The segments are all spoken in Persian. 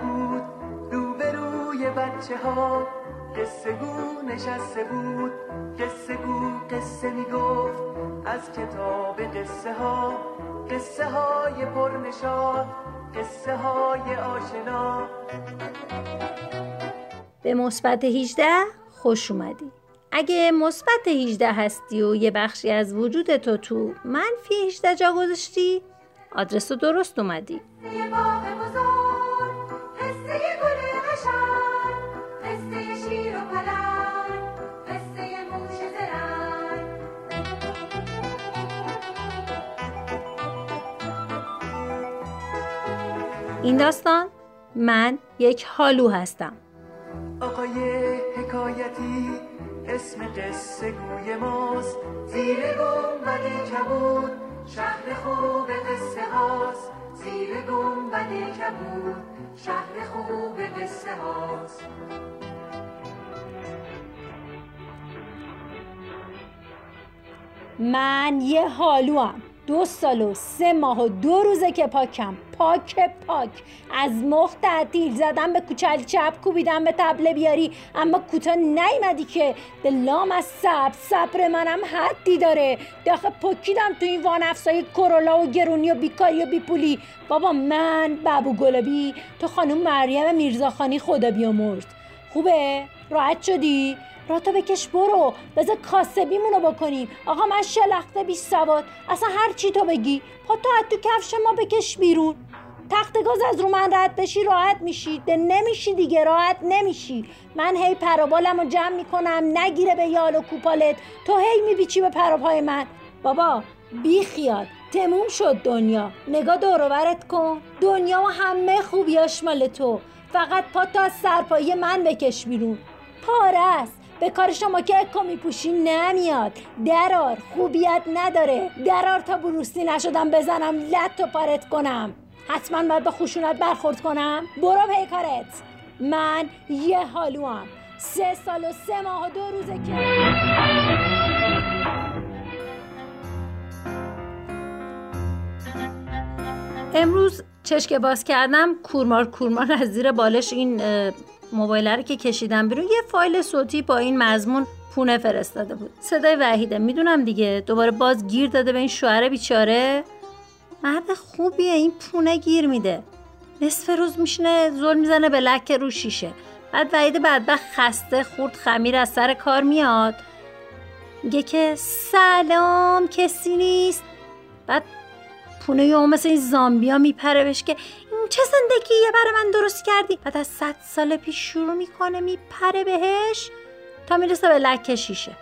کبود روبروی بچه ها قصه گو نشسته بود. قصه گو قصه می‌گفت. از کتاب قصه ها قصه های پرنشاد قصه های آشنا. به مثبت 18 خوش اومدی. اگه مثبت 18 هستی و یه بخشی از وجود تو تو منفی 18 جا گذاشتی آدرس رو درست اومدی. این داستان من یک حالو هستم. آقای حکایتی اسم قصه گوی ماست. زیر گنبد کبود شهر خوب قصه هاست. زیر گنبد کبود. شهر خوب قصه هاست. من یه حالو هم. دو سال و سه ماه و دو روزه که پاکم. پاک پاک. از مخ تعطیل زدم به کوچلی چپ کوبیدم به تبله بیاری. اما کوتا نیمدی که دلام از سب صبر منم حدی داره. داخل پکیدم تو این وان افزای کرولا و گرونی و بیکاری و بیپولی. بابا من بابو گلابی تو خانم مریم میرزاخانی خدا بیامرد خوبه؟ راحت شدی؟ راتو بکش برو بذار کاسبیمونو بکنیم. آقا من شلخته بی سواد. اصلا هر چی تو بگی. پا تو تو کفش ما بکش بیرون. تخت گاز از رو من رد بشی راحت میشی. ده نمیشی دیگه راحت نمیشی. من هی پرابالم رو جمع می‌کنم نگیره به یال و کوپالت. تو هی میبیچی به پراپای من. بابا بی خیال. تموم شد دنیا. نگاه دوروبرت کن. دنیا و همه خوبیاش مال تو. فقط پا تو از سرپایی من بکش بیرون. پاره به کار شما که اکو میپوشی نمیاد. درار. خوبیت نداره. درار تا بروستی نشدم بزنم لط و پارت کنم. حتما باید به خشونت برخورد کنم. برو پیکارت من یه حالو هم. سه سال و سه ماه و دو روزه که امروز چشک باز کردم کورمار کورمار از زیر بالش این موبایل رو که کشیدم بیرون یه فایل صوتی با این مضمون پونه فرستاده بود. صدای وحیده. می‌دونم دیگه. دوباره باز گیر داده به این شوهر بیچاره. مرد خوبیه. این پونه گیر میده. نصف روز میشینه زل می‌زنه به لک رو شیشه. بعد وحید بدبخت خسته خورد خمیر از سر کار میاد. میگه که سلام کسی نیست. بعد پونه یا مثل این زامبیا میپره بهش که چه زندگیه برای من درست کردی؟ بعد از صد سال پیش شروع می‌کنه میپره بهش تا می‌رسه به لکه شیشه.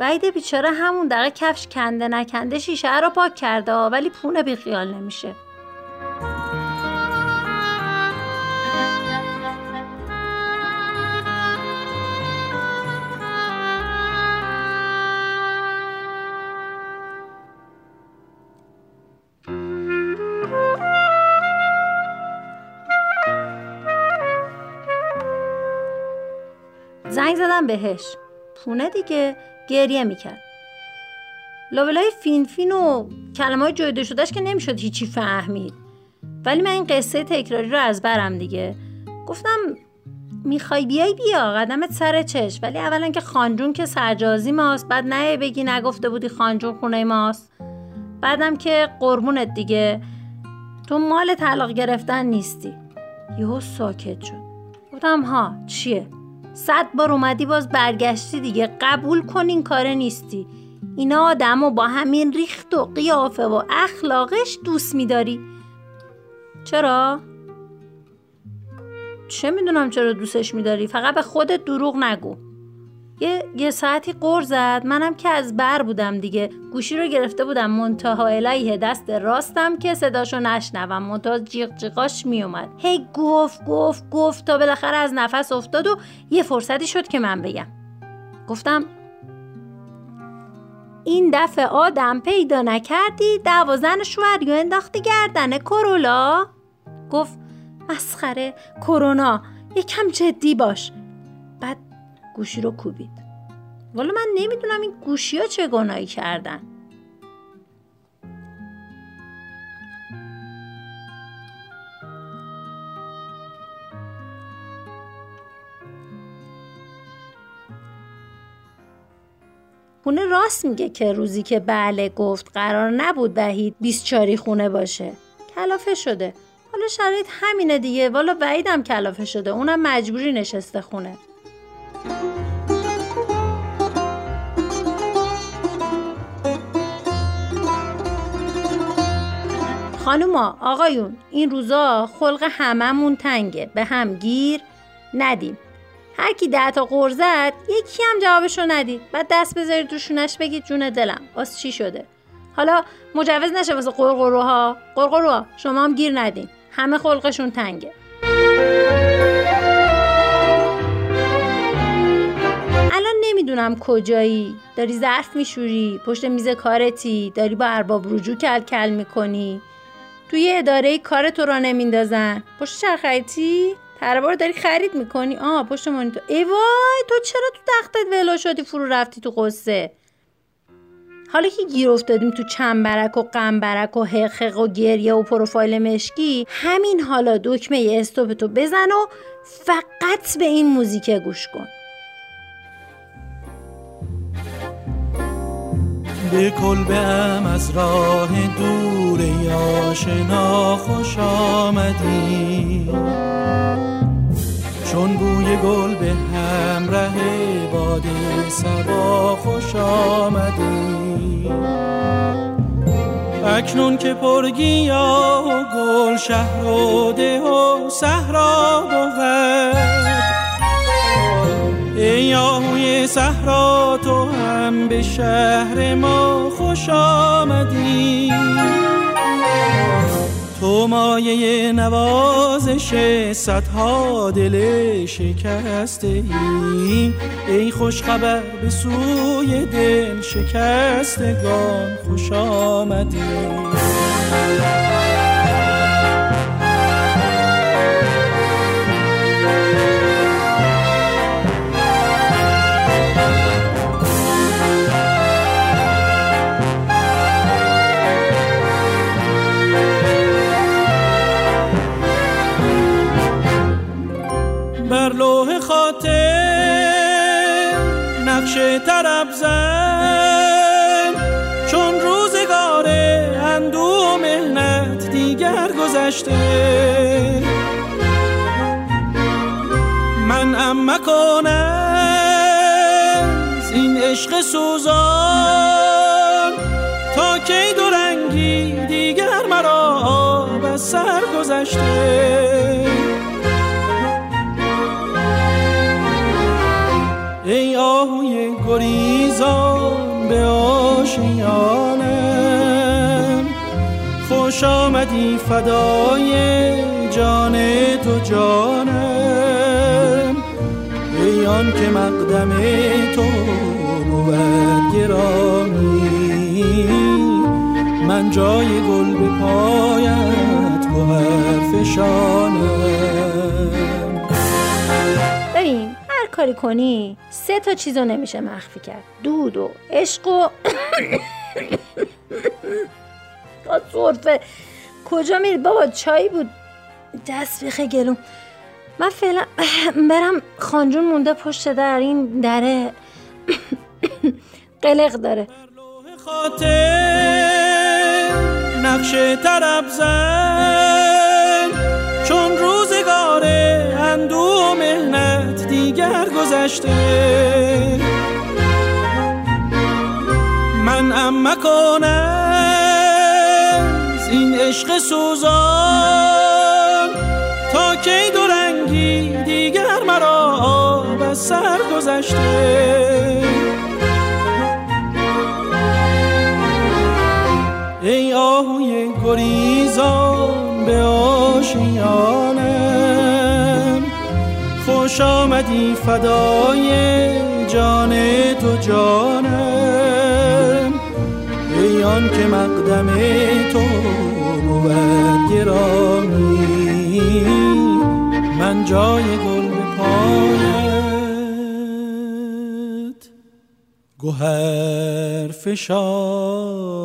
وعید بیچاره همون دقیقه کفش کنده نکنده شیشه رو پاک کرده ولی پونه بیخیال نمیشه. زنگ زدم بهش. پونه دیگه گریه می‌کرد. لابلای فین فین و کلمه های جویده شدهش که نمی‌شد هیچی فهمید. ولی من این قصه تکراری رو از برم دیگه. گفتم می‌خوای بیای بیا قدمت سر چش ولی اولا که خانجون که سرجازی ماست بعد نه بگی نگفته بودی خانجون خونه ماست. بعدم که قربونت دیگه. تو مال طلاق گرفتن نیستی. یهو ساکت شد. گفتم ها چیه؟ صد بار اومدی باز برگشتی دیگه. قبول کن این کاره نیستی. اینا آدم و با همین ریخت و قیافه و اخلاقش دوست میداری. چرا؟ چه می‌دونم چرا دوستش میداری؟ فقط به خودت دروغ نگو. یه, یه ساعتی قر زد. منم که از بر بودم دیگه. گوشی رو گرفته بودم. منتها الیه دست راستم که صداشو نشنوم. منتها جیغ جیغاش میومد. هی گفت گفت گفت تا بالاخره از نفس افتاد و یه فرصتی شد که من بگم. گفتم این دفعه آدم پیدا نکردی؟ دوازن شوهری و انداختی گردن کرولا؟ گفت مسخره کرونا یکم جدی باش. گوشی رو کوبید. والا من نمی‌دونم این گوشی ها چه گناهی کردن. خونه راست میگه که روزی که بله گفت قرار نبود وحید 24 خونه باشه. کلافه شده. حالا شرایط همینه دیگه. والا وحیدم کلافه شده. اونم مجبوری نشسته خونه. خانوما آقایون این روزا خلق هممون تنگه. به هم گیر ندیم. هر کی ده تا قرض زد یکی هم جوابشو ندید. بعد دست بذارید روشونش بگید جون دلم. واس چی شده؟ حالا مجوز نشه واسه قرقروها قرقروها شما هم گیر ندین. همه خلقشون تنگه. نمی‌دونم کجایی. داری ظرف میشوری پشت میز کارتی داری با ارباب رجوع کل کل می‌کنی. توی اداره کار تو را نمیندازن. پشت چرخیتی تربار داری خرید می‌کنی. آه پشت مانیتور. ای وای تو چرا تو تختت ولو شدی فرو رفتی تو قصه حالا که گیر افتادیم تو چنبرک و قنبرک و حقق و گریه و پروفایل مشکی همین حالا دکمه استوپ تو بزن و فقط به این موزیک گوش کن. به کلبه از راه دور یا خوش آمدی. چون بوی گل به همراه باد سبا خوش آمدی. اکنون که پرگیا و گل شهر و ده و صحرا بود. ای آهوی صحرا هم به شهر ما خوش آمدی. تو مایه نوازش صدها دل شکسته ای ای خوش خبر به سوی دل شکستگان خوش آمدی. طرب زن چون روزگار اندو و مهنت دیگر گذشته. من ام مکنم این عشق سوزان. تا کی دو رنگی دیگر مرا آب از سر گذشته. ای آهوی گریزان به آشیانم خوش آمدی فدای جان تو جانم ای که مقدم تو بود گرامی. من جای گل به پایت گوهر فشانم کاری کنی؟ سه تا چیزو نمیشه مخفی کرد. دود و عشق و صرفه کجا میری؟ بابا چایی بود. دست بخه گلوم. من فعلا برم خانجون مونده پشت در این دره. قلق داره. نقش طرب زن. چون روزگار اندو مهنت دیگر گذشته. من ام مکنم این عشق سوزان. تا کی دو رنگی دیگر مرا آب از سر گذشته. ای آهوی گریزان به آشیانم خوش آمدی فدای جان تو جانم. ای آن که مقدم تو بود گرامی. من جای گل به پایت گوهر فشانم.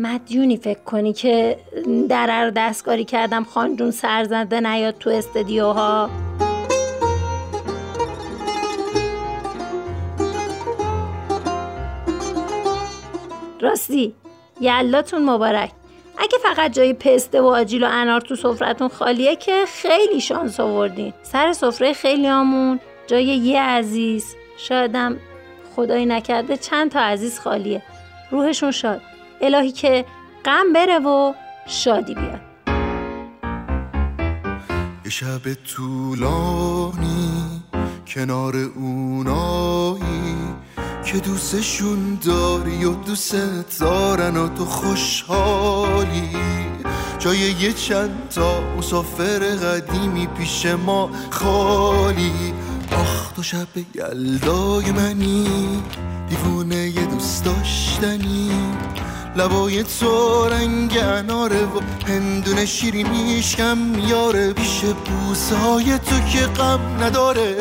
مدیونی فکر کنی که در رو دستکاری کردم خانجون سرزنده نیاد تو استدیوها؟ راستی یلاتون مبارک. اگه فقط جای پسته و آجیل و انار تو سفرتون خالیه که خیلی شانس آوردین. سر سفره خیلی آمون. جای یه عزیز. شایدم خدایی نکرده چند تا عزیز خالیه. روحشون شاد. الهی که غم بره و شادی بیاد. شب طولانی کنار اونایی که دوستشون داری و دوست دارن و تو خوشحالی. جای یه چند تا مسافر قدیمی پیش ما خالی. آخ تو شب یلدای منی دیوونه یه دوست داشتنی. لبای تو رنگ اناره و هندونه شیرینیش کم میاره پیش بوسه های تو که غم نداره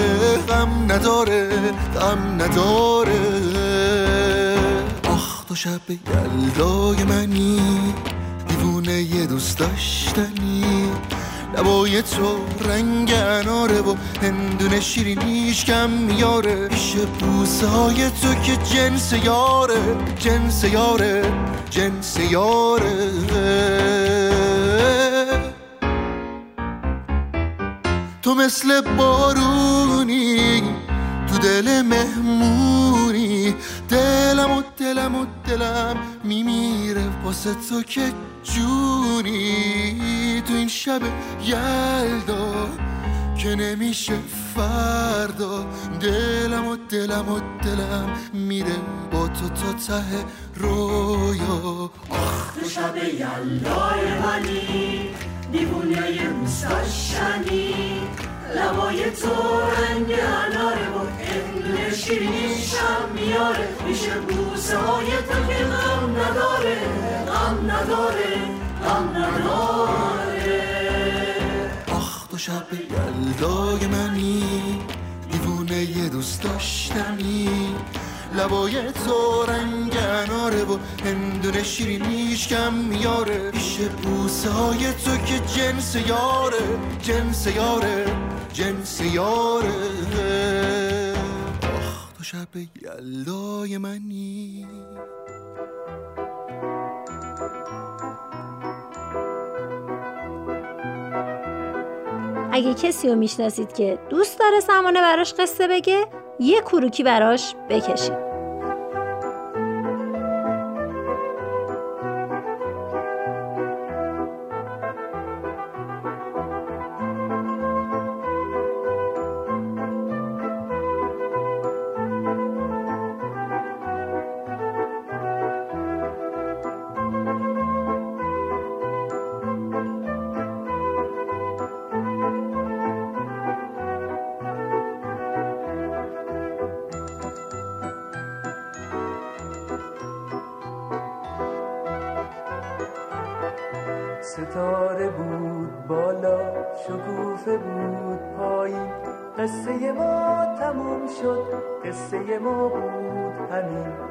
غم نداره غم نداره. آخ تو شب یلدای منی دیوونه یه دوست داشتنی. لبای تو رنگ اناره و هندونه شیرینیش کم میاره. پیش بوسه های تو که جنس یاره جنس یاره جنس یاره. تو مثل بارونی تو دل مهمونی. دلم و دلم و دلم میمیره واسه تو که جونی تو این شب یلدا که نمیشه فردا. دلم و دلم و دلم میره با تو تا ته رویا. آخ تو شب یلدای منی دیوونه یه داشتنی لبای تو رنگ اناره و هندونه شیرینیشم میاره. میشه بوسه های تو که غم نداره. غم نداره غم نداره. آخ تو شب یلدای منی دیوونه یه دوست داشتنی. لبای تو رنگ اناره و هندونه شیرینیش کم میاره. پیش بوسه تو که جنس یاره جنس یاره جنس یاره. آخ تو شب یلدای منی. اگه کسی رو می‌شناسید که دوست داره سمانه براش قصه بگه یه کروکی براش بکشید. ستاره بود بالا شکوفه بود پایین قصه ما تموم شد قصه ما بود همین.